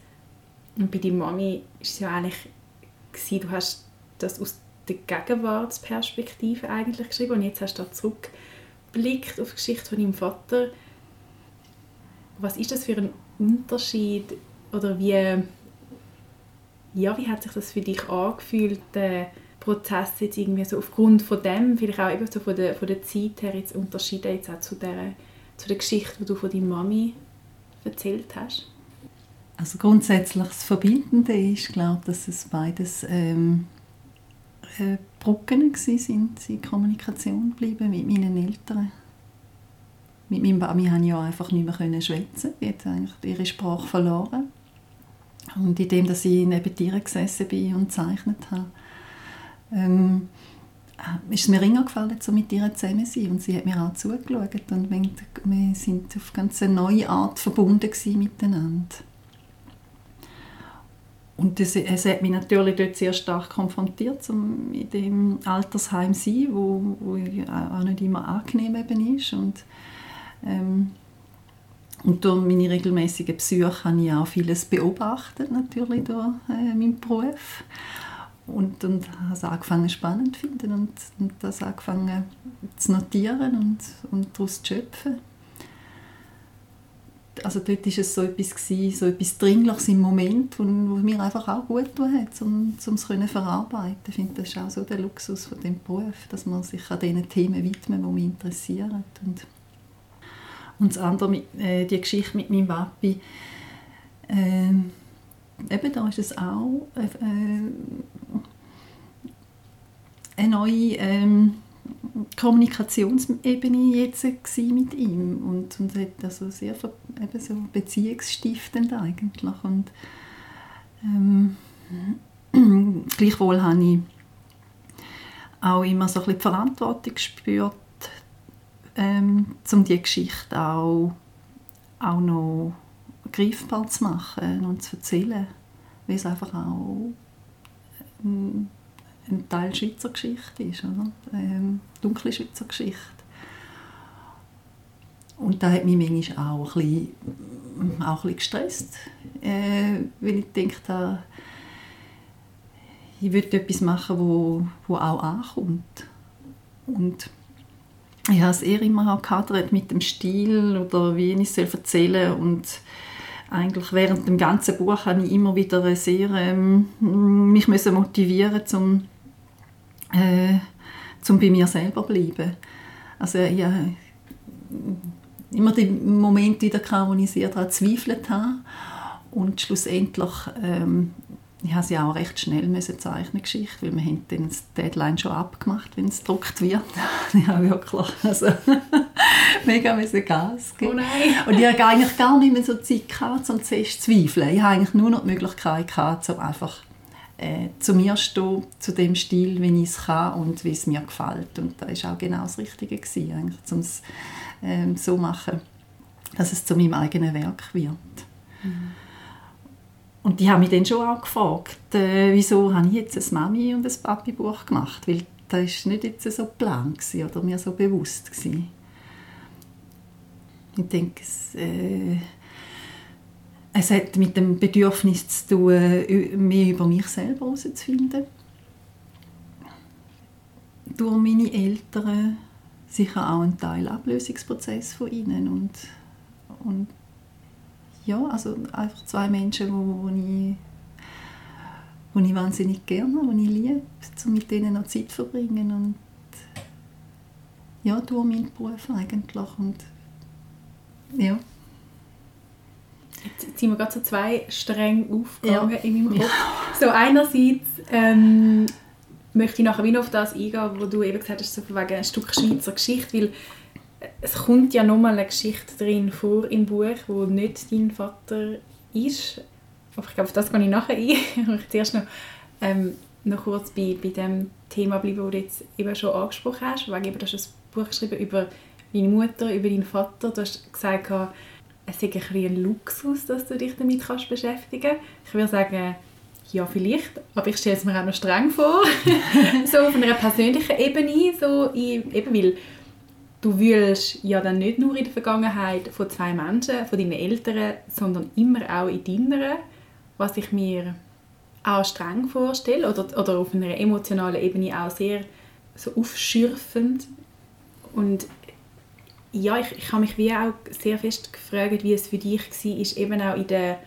Und bei deiner Mami war es ja eigentlich, gewesen, du hast das aus der Gegenwartsperspektive eigentlich geschrieben und jetzt hast du da zurückgeblickt auf die Geschichte von deinem Vater was ist das für ein Unterschied oder wie, ja, wie hat sich das für dich angefühlt, der Prozess jetzt irgendwie so aufgrund von dem, vielleicht auch eben so von der, von der Zeit her jetzt unterschieden jetzt auch zu der, zu der Geschichte, die du von deiner Mami erzählt hast? Also grundsätzlich das Verbindende ist, glaube dass es beides ähm, äh, Brücken waren, in Kommunikation bleiben mit meinen Eltern mit meinem Mami konnte ich einfach nicht mehr schwätzen. Sie hat eigentlich ihre Sprache verloren. Und indem dass ich neben ihr gesessen bin und gezeichnet habe, ähm, äh, ist es mir immer gefallen, so mit ihr zusammen zu sein. Und sie hat mir auch zugeschaut. Und wir, sind auf ganz eine neue Art verbunden miteinander. Und das, es hat mich natürlich dort sehr stark konfrontiert, um in dem Altersheim zu sein, wo, wo auch nicht immer angenehm eben ist. Und ähm, und durch meine regelmäßigen Besuche habe ich auch vieles beobachtet, natürlich durch äh, meinen Beruf. Und, und habe es angefangen spannend zu finden und, und das angefangen zu notieren und, und daraus zu schöpfen. Also dort war es so etwas, gewesen, so etwas Dringliches im Moment, wo mir einfach auch gut getan hat, um, um es zu verarbeiten. Ich finde, das ist auch so der Luxus von dem Beruf, dass man sich an diesen Themen widmet, die mich interessieren. Und, und das andere, äh, die Geschichte mit meinem Papi, äh, eben da ist es auch äh, eine neue ähm, Kommunikationsebene jetzt mit ihm. Und, und hat also sehr eben so beziehungsstiftend eigentlich. Und ähm, gleichwohl habe ich auch immer so ein die Verantwortung gespürt, ähm, um diese Geschichte auch, auch noch greifbar zu machen und zu erzählen, weil es einfach auch ähm, ein Teil Schweizer Geschichte ist, oder? Ähm, dunkle Schweizer Geschichte. Und da hat mich manchmal auch ein bisschen, auch ein bisschen gestresst, äh, weil ich gedacht habe, ich würde etwas machen, wo, wo auch ankommt. Und ich habe es eher immer auch gehadert mit dem Stil oder wie ich es erzählen soll. Und eigentlich während dem ganzen Buch habe ich immer wieder sehr ähm, mich motivieren um äh, zum bei mir selber bleiben. Also ja, immer den Moment wieder wo ich sehr daran gezweifelt habe und schlussendlich ähm, ich habe sie auch recht schnell müssen zeichnen Geschichte, weil wir haben dann das Deadline schon abgemacht, wenn es gedruckt wird. ich habe wirklich also, mega müssen Gas geben. Oh nein. Und ich hatte eigentlich gar nicht mehr so Zeit gehabt, um zuerst zu zweifeln. Ich hatte eigentlich nur noch die Möglichkeit gehabt, um einfach äh, zu mir stehen, zu dem Stil, wie ich es kann und wie es mir gefällt. Und das war auch genau das Richtige, gewesen, eigentlich, um es ähm, so zu machen, dass es zu meinem eigenen Werk wird. Mhm. Und die haben mich dann schon auch gefragt, äh, wieso habe ich jetzt ein Mami- und ein Papi-Buch gemacht, weil das war nicht jetzt so geplant oder mir so bewusst. Gewesen. Ich denke, es, äh, es hat mit dem Bedürfnis zu tun, mehr über mich selber herauszufinden. Durch meine Eltern sicher auch ein Teil Ablösungsprozess von ihnen und, und ja, also einfach zwei Menschen, wo, wo ich wo ich wahnsinnig gerne, ich liebe, um mit denen noch Zeit zu verbringen und ja, durch meinen Beruf eigentlich und ja. Jetzt sind wir gerade so zwei Stränge aufgegangen ja. in meinem Kopf. Ja. So einerseits ähm, möchte ich nachher wieder auf das eingehen, wo du eben gesagt hast, so wegen ein Stück Schweizer Geschichte, weil es kommt ja nochmal eine Geschichte drin vor im Buch, wo nicht dein Vater ist. Aber ich glaube, auf das gehe ich nachher ein. ich möchte zuerst noch, ähm, noch kurz bei, bei dem Thema bleiben, das du jetzt eben schon angesprochen hast. Wegen eben, du hast ein Buch geschrieben über deine Mutter, über deinen Vater. Du hast gesagt, es ist ein, ein Luxus, dass du dich damit kannst beschäftigen kannst. Ich würde sagen, ja, vielleicht, aber ich stelle es mir auch noch streng vor. so auf einer persönlichen Ebene, so in, eben weil du willst ja dann nicht nur in der Vergangenheit von zwei Menschen, von deinen Eltern, sondern immer auch in deiner, was ich mir auch streng vorstelle oder, oder auf einer emotionalen Ebene auch sehr so aufschürfend und ja, ich, ich habe mich wie auch sehr fest gefragt, wie es für dich war, eben auch in der,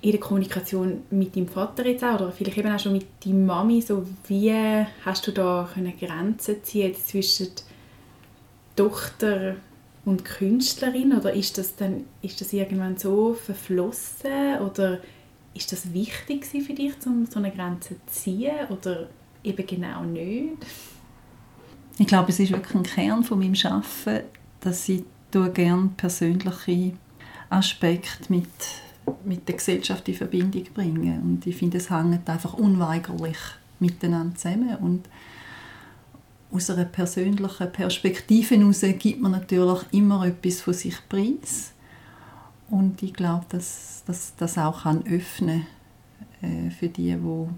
in der Kommunikation mit deinem Vater jetzt auch, oder vielleicht eben auch schon mit deiner Mami, so wie hast du da Grenzen ziehen zwischen Tochter und Künstlerin, oder ist das dann ist das irgendwann so verflossen, oder ist das wichtig für dich, um so eine Grenze zu ziehen, oder eben genau nicht? Ich glaube, es ist wirklich ein Kern von meinem Arbeiten, dass ich gerne persönliche Aspekte mit, mit der Gesellschaft in Verbindung bringe. Und ich finde, es hängt einfach unweigerlich miteinander zusammen. Und aus einer persönlichen Perspektive heraus gibt man natürlich immer etwas von sich preis. Und ich glaube, dass das auch kann öffnen äh, für die, wo,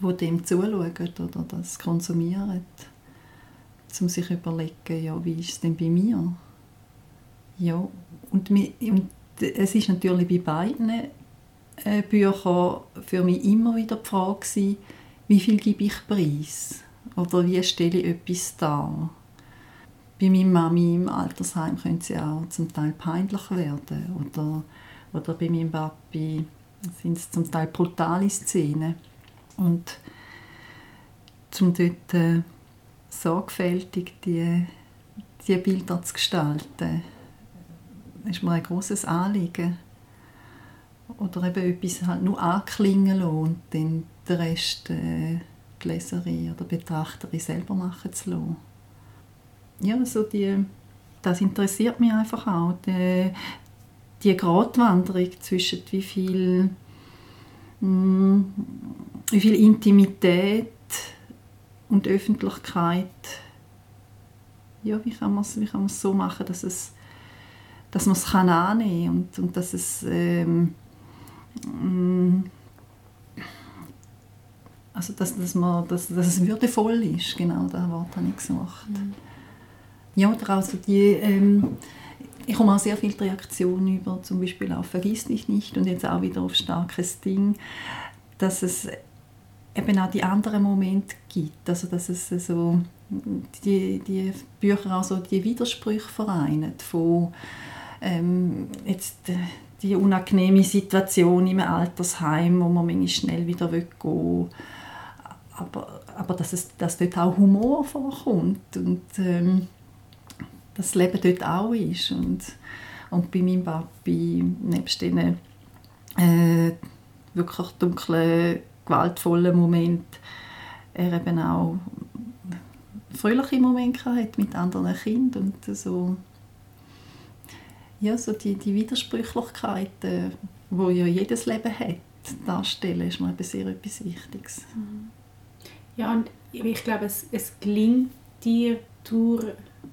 wo dem zuschauen oder das konsumieren um sich zu überlegen, ja, wie ist es denn bei mir? Ja, und, und es ist natürlich bei beiden äh, Büchern für mich immer wieder die Frage gewesen, wie viel gebe ich preis? Oder wie stelle ich etwas dar? bei meiner Mami im Altersheim können sie auch zum Teil peinlich werden. Oder, oder bei meinem Papi sind es zum Teil brutale Szenen. Und zum dort äh, sorgfältig die, die Bilder zu gestalten, ist mir ein großes Anliegen. Oder eben etwas halt nur anklingen lassen und dann den Rest äh, die Leserin oder Betrachterin selber machen zu lassen. Ja, so die, das interessiert mich einfach auch. Die, die Gratwanderung zwischen wie viel, mh, hm, wie viel Intimität und Öffentlichkeit, ja, wie kann man es so machen, dass es dass man es kann annehmen und, und dass es ähm, mm, also dass, dass, man, dass, dass es würdevoll ist, genau, das Wort habe ich gesucht. Mhm. Ja, also die, ähm, ich komme auch sehr viele Reaktionen über, zum Beispiel auf «Vergiss dich nicht» und jetzt auch wieder auf «Starkes Ding», dass es eben auch die anderen Momente gibt, also dass es so die, die Bücher auch so die Widersprüche vereinen von ähm, jetzt die unangenehme Situation im Altersheim, wo man manchmal schnell wieder gehen will. Aber, aber dass, es, dass dort auch Humor vorkommt und ähm, das Leben dort auch ist. Und, und bei meinem Papi, nebst diesen äh, wirklich dunklen, gewaltvollen Momenten, er eben auch fröhliche Momente hat mit anderen Kindern und so. Ja, so die, die Widersprüchlichkeiten, die ja jedes Leben hat, darstellen, ist mir sehr etwas Wichtiges. Ja, und ich glaube, es, es gelingt dir durch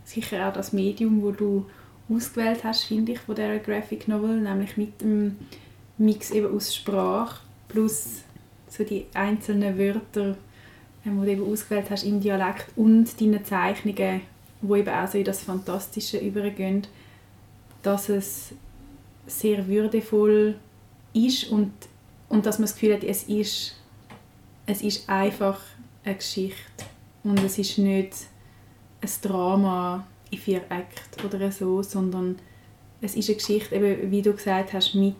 sicher auch das Medium, wo du ausgewählt hast, finde ich, von dieser Graphic Novel, nämlich mit dem Mix eben aus Sprache plus so die einzelnen Wörter, ähm, die du eben ausgewählt hast im Dialekt und deine Zeichnungen, die eben auch so in das Fantastische übergehen, dass es sehr würdevoll ist und, und dass man das Gefühl hat, es ist, es ist einfach eine Geschichte. Und es ist nicht ein Drama in vier Akten oder so, sondern es ist eine Geschichte, eben, wie du gesagt hast, mit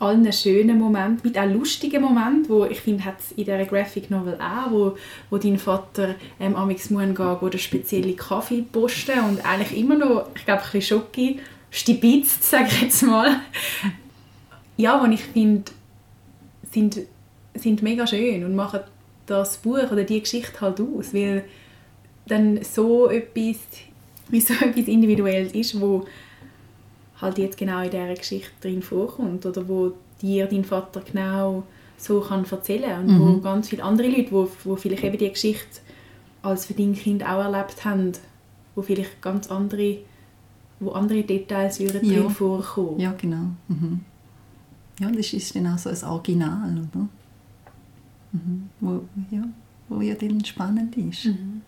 allen schönen Momenten, mit auch lustigen Momenten, wo ich finde, hat es in dieser Graphic Novel auch, wo, wo dein Vater ähm, amix muss gehen, oder spezielle Kaffee posten und eigentlich immer noch, ich glaube, ein bisschen Schocki stibitzt, sage ich jetzt mal. Ja, und ich finde, sind, sind mega schön und machen das Buch oder die Geschichte halt aus, weil dann so etwas, wie so etwas Individuelles ist, wo halt jetzt genau in dieser Geschichte drin vorkommt oder wo dir dein Vater genau so kann erzählen und mhm. wo ganz viele andere Leute, wo, wo vielleicht eben die Geschichte als für dein Kind auch erlebt haben, wo vielleicht ganz andere wo andere Details würden ja. drin vorkommen. Ja, genau. Mhm. Ja, das ist dann auch so ein Original, oder? Mhm. Wo, ja, wo ja dann spannend ist. Mhm.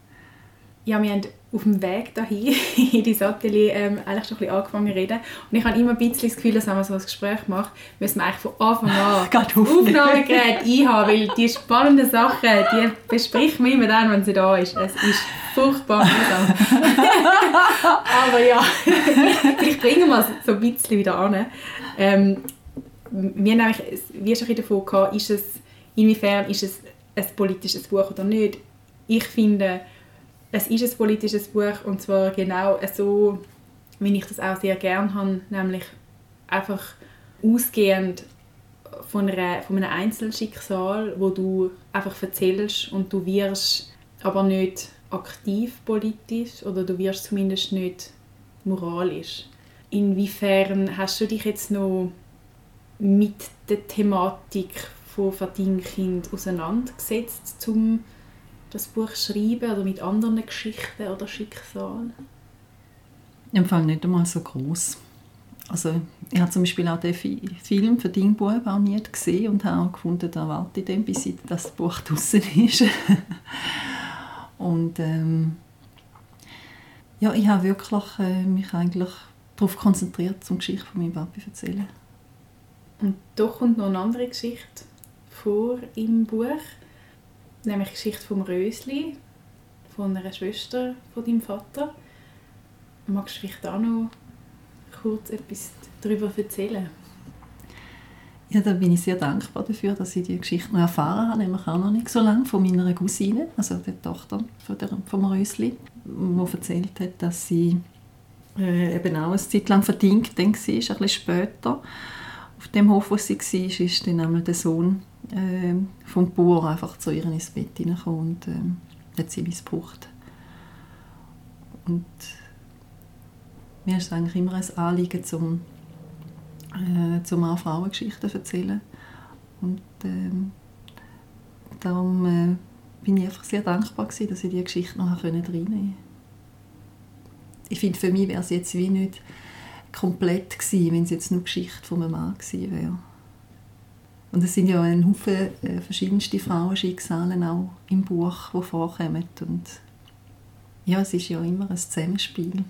Ja, wir haben auf dem Weg dahin in die Atelier ähm, eigentlich schon ein bisschen angefangen zu reden. Und ich habe immer ein bisschen das Gefühl, dass wenn man so ein Gespräch macht, müssen wir eigentlich von Anfang an das Aufnahmegerät einhaben, weil die spannenden Sachen, die bespricht man immer dann, wenn sie da ist. Es ist furchtbar Aber ja, bringen wir es so ein bisschen wieder an. Ähm, wir haben nämlich, wie schon davon gehabt, ist es, inwiefern ist es ein politisches Buch oder nicht. Ich finde, es ist ein politisches Buch und zwar genau so, wie ich das auch sehr gerne habe, nämlich einfach ausgehend von, einer, von einem Einzelschicksal, wo du einfach erzählst und du wirst aber nicht aktiv politisch oder du wirst zumindest nicht moralisch. Inwiefern hast du dich jetzt noch mit der Thematik von Verdingkind auseinandergesetzt, um das Buch schreiben oder mit anderen Geschichten oder Schicksalen? Im Fall nicht einmal so groß. Also ich habe zum Beispiel auch den Film für dein Buch auch nie gesehen und habe auch gefunden, da warte ich dann, bis das Buch draußen ist. und ähm, ja, ich habe wirklich äh, mich eigentlich darauf konzentriert, um die Geschichte von meinem Papi zu erzählen. Und doch kommt noch eine andere Geschichte vor im Buch nämlich die Geschichte vom Rösli, von einer Schwester von deinem Vater. magst du vielleicht auch noch kurz etwas darüber erzählen? Ja, da bin ich sehr dankbar dafür, dass ich die Geschichte noch erfahren habe, nämlich auch noch nicht so lange, von meiner Cousine, also der Tochter von der, vom Rösli, die erzählt hat, dass sie äh, eben auch eine Zeit lang verdient war, ein bisschen später. Auf dem Hof, wo sie war, ist dann einmal der Sohn äh, vom Bauer einfach zu ihr ins Bett hineingekommen und äh, hat sie missbraucht. Und mir ist es eigentlich immer ein Anliegen, zum äh, zum auch Frauengeschichten erzählen. Und ähm, darum äh, bin ich einfach sehr dankbar gewesen, dass ich diese Geschichte noch reinnehmen konnte. Ich finde, für mich wäre es jetzt wie nicht komplett gewesen, wenn es jetzt nur Geschichte von einem Mann gewesen wäre. Und es sind ja ein Haufen äh, verschiedenste Frauenschicksale auch im Buch, die vorkommen. Und ja, es ist ja immer ein Zusammenspiel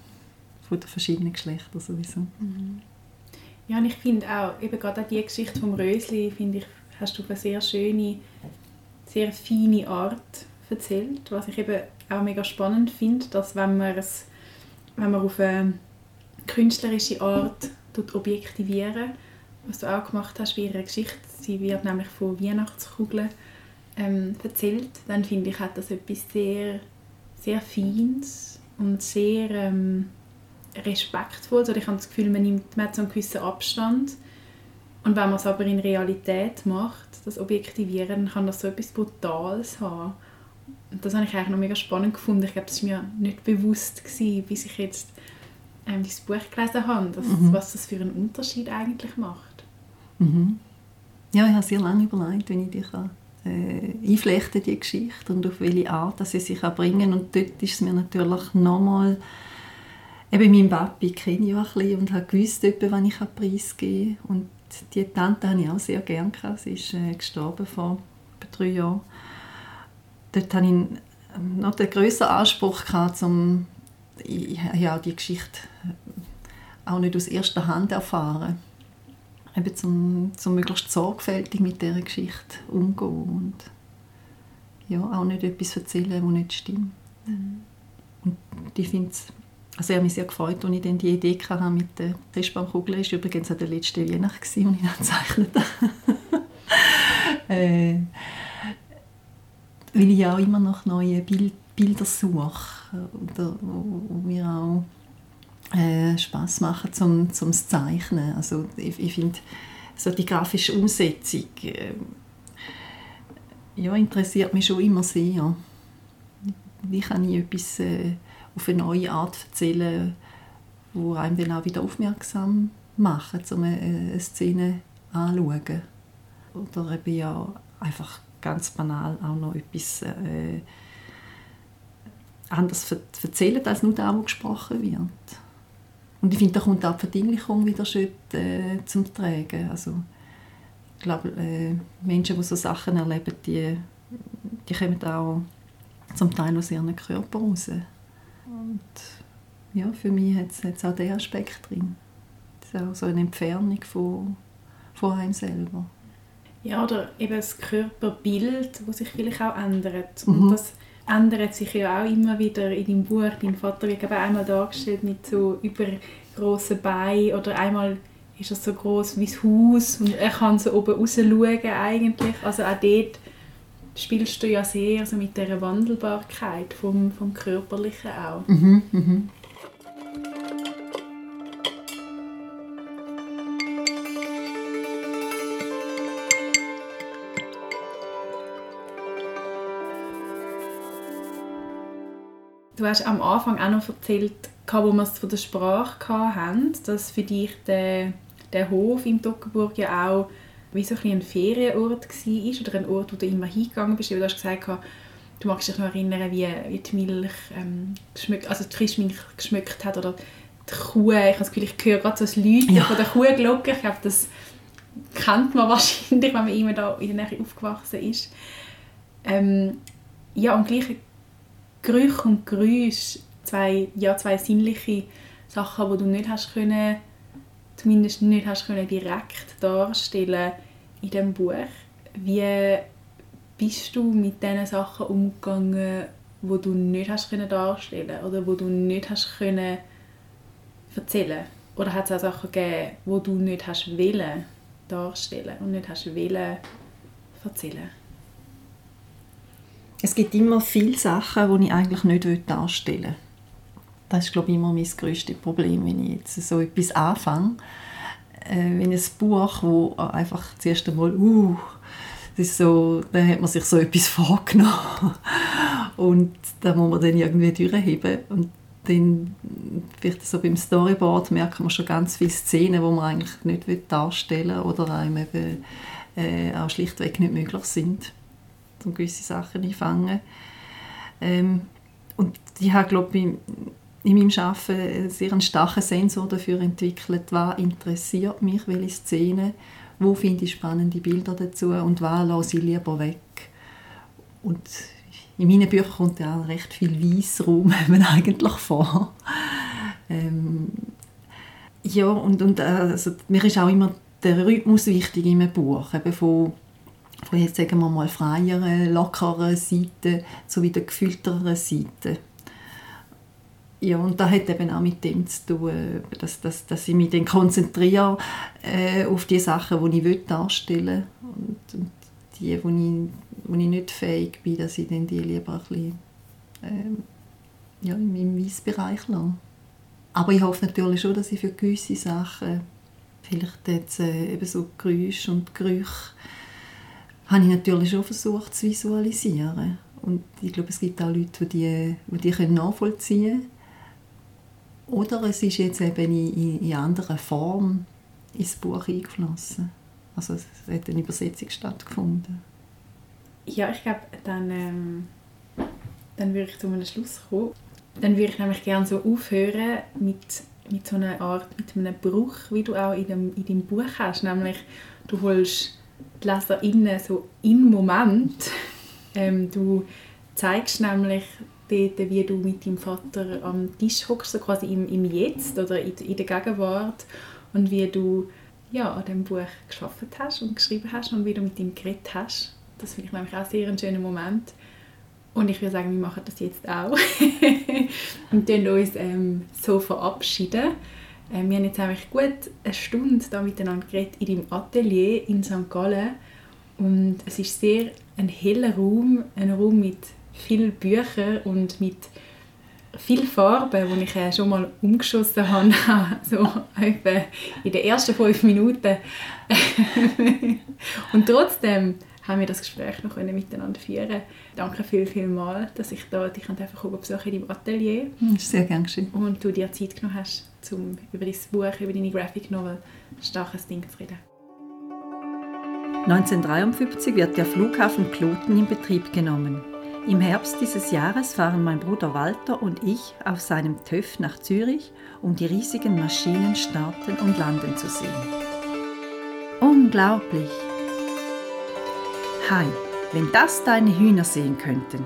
von den verschiedenen Geschlechtern sowieso. Mhm. Ja, und ich finde auch, eben gerade die Geschichte vom Rösli, finde ich, hast du auf eine sehr schöne, sehr feine Art erzählt, was ich eben auch mega spannend finde, dass wenn man es, wenn man auf eine künstlerische Art objektivieren, was du auch gemacht hast bei ihrer Geschichte, sie wird nämlich von Weihnachtskugeln ähm, erzählt, dann finde ich, hat das etwas sehr, sehr Feines und sehr ähm, respektvoll. Also ich habe das Gefühl, man nimmt man so einen gewissen Abstand. Und wenn man es aber in Realität macht, das Objektivieren, dann kann das so etwas Brutales haben. Und das habe ich eigentlich noch mega spannend gefunden. Ich glaube, das war mir nicht bewusst, gewesen, bis ich jetzt ähm, dieses Buch gelesen habe, dass, mhm. was das für einen Unterschied eigentlich macht. Mhm. Ja, ich habe sehr lange überlegt, wenn ich die kann, äh, einflechten, die Geschichte, und auf welche Art dass sie sich bringen. Und dort ist es mir natürlich nochmal eben meinen Papi kenne ich auch ein bisschen und habe gewusst, wann ich preisgeben kann. Und die Tante habe ich auch sehr gerne gehabt. Sie ist äh, gestorben vor drei Jahren. Dort hatte ich noch den grösseren Anspruch, gehabt, um ich habe auch die Geschichte äh, auch nicht aus erster Hand erfahren. Eben zum, zum möglichst sorgfältig mit dieser Geschichte umgehen und ja, auch nicht etwas erzählen, was nicht stimmt. Mhm. Und ich finde es also ich habe mich sehr gefreut, als ich dann die Idee hatte mit der Christbaumkugel. Das war übrigens an der letzten Weihnacht, als ich das gezeichnet habe. äh, weil ich auch immer noch neue Bild Bilder suche, oder, wo, wo mir auch äh, Spaß machen zum, zum Zeichnen. Also ich, ich finde, so die grafische Umsetzung äh, ja, interessiert mich schon immer sehr. Wie kann ich etwas... Äh, auf eine neue Art erzählen, wo einem dann auch wieder aufmerksam machen, um eine, Szene anzuschauen. Oder eben ja einfach ganz banal auch noch etwas äh, anders erzählen, als nur das, was gesprochen wird. Und ich finde, da kommt auch die Verdinglichung wieder schön äh, zum Tragen. Also, ich glaube, äh, Menschen, die so Sachen erleben, die, die kommen auch zum Teil aus ihren Körper raus. Und ja, für mich hat es auch diesen Aspekt drin. Das ist auch so eine Entfernung von, von einem selber. Ja, oder eben das Körperbild, das sich vielleicht auch ändert. Mhm. Und das ändert sich ja auch immer wieder in deinem Buch. Dein Vater wird eben einmal dargestellt mit so übergroßen Beinen oder einmal ist er so groß wie das Haus und er kann so oben raus schauen eigentlich. Also auch dort spielst du ja sehr so mit der Wandelbarkeit vom, vom Körperlichen auch. Mhm, mhm. Du hast am Anfang auch noch erzählt, wo wir es von der Sprache hatten, dass für dich der, der Hof im Toggenburg ja auch wie so ein, ein Ferienort war oder ein Ort, wo du immer hingegangen bist. Du hast gesagt, du magst dich noch erinnern, wie, wie die Milch ähm, geschmückt, also die Frischmilch geschmückt hat oder die Kuh. Ich habe das Gefühl, ich höre gerade so das Läuten ja. von der Kuhglocke. Ich glaube, das kennt man wahrscheinlich, wenn man immer da in der Nähe aufgewachsen ist. Ähm, ja, und gleich Gerüche und Geräusche, zwei, ja, zwei sinnliche Sachen, die du nicht hast können zumindest nicht hast können direkt darstellen in dem Buch. Wie bist du mit diesen Sachen umgegangen, wo du nicht hast können darstellen oder wo du nicht hast können erzählen? Oder hat es auch Sachen gegeben, wo du nicht hast wollen darstellen und nicht hast wollen erzählen? Es gibt immer viele Sachen, die ich eigentlich nicht darstellen will. Das ist, glaube ich, immer mein grösstes Problem, wenn ich jetzt so etwas anfange. Äh, wenn ein Buch, wo einfach das erste Mal, uh, das ist so, dann hat man sich so etwas vorgenommen und da muss man dann irgendwie durchheben und dann vielleicht so beim Storyboard merkt man schon ganz viele Szenen, die man eigentlich nicht darstellen will oder einem eben äh, auch schlichtweg nicht möglich sind, um gewisse Sachen einfangen. Ähm, und ich habe, glaube ich, in meinem Arbeiten sehr einen starken Sensor dafür entwickelt, was interessiert mich, welche Szenen, wo finde ich spannende Bilder dazu und was lasse ich lieber weg. Und in meinen Büchern kommt ja auch recht viel Weissraum eigentlich vor. Ähm, ja, und, und äh, also, mir ist auch immer der Rhythmus wichtig in einem Buch, eben von, von jetzt sagen wir mal freieren, lockeren Seiten zu wieder gefüllteren Seiten. Ja, und das hat eben auch mit dem zu tun, dass, dass, dass ich mich dann konzentriere äh, auf die Sachen, die ich darstellen will und, und die, wo ich, wo ich nicht fähig bin, dass ich dann die lieber ein bisschen ähm, ja, in meinem Weissbereich lasse. Aber ich hoffe natürlich schon, dass ich für gewisse Sachen, vielleicht jetzt äh, eben so Geräusche und Gerüche, habe ich natürlich schon versucht zu visualisieren. Und ich glaube, es gibt auch Leute, die die, die können nachvollziehen können oder es ist jetzt eben in, in, anderer Form ins Buch eingeflossen. Also es hat eine Übersetzung stattgefunden. Ja, ich glaube, dann, ähm, dann würde ich zu einem Schluss kommen. Dann würde ich nämlich gerne so aufhören mit, mit so einer Art, mit einem Bruch, wie du auch in, dem, in deinem Buch hast. Nämlich, du holst LeserInnen so im Moment. Ähm, du zeigst nämlich dort, wie du mit deinem Vater am Tisch hockst, so quasi im, im Jetzt oder in, in der Gegenwart und wie du ja, an diesem Buch geschafft hast und geschrieben hast und wie du mit ihm geredet hast. Das finde ich nämlich auch sehr einen schönen Moment. Und ich würde sagen, wir machen das jetzt auch. und dann uns ähm, so verabschieden. Ähm, wir haben jetzt eigentlich gut eine Stunde da miteinander geredet in deinem Atelier in St. Gallen. Und es ist sehr ein heller Raum, ein Raum mit viele Bücher und mit viel Farben, die ich äh, schon mal umgeschossen habe, so etwa in den ersten fünf Minuten. und trotzdem haben wir das Gespräch noch miteinander führen Danke viel, viel mal, dass ich da dich einfach besuche in deinem Atelier. Hm, sehr gerne. Und du dir Zeit genommen hast, um über dein Buch, über deine Graphic Novel «Starkes Ding» zu reden. 1953 wird der Flughafen Kloten in Betrieb genommen. Im Herbst dieses Jahres fahren mein Bruder Walter und ich auf seinem TÜV nach Zürich, um die riesigen Maschinen starten und landen zu sehen. Unglaublich! Hi, wenn das deine Hühner sehen könnten,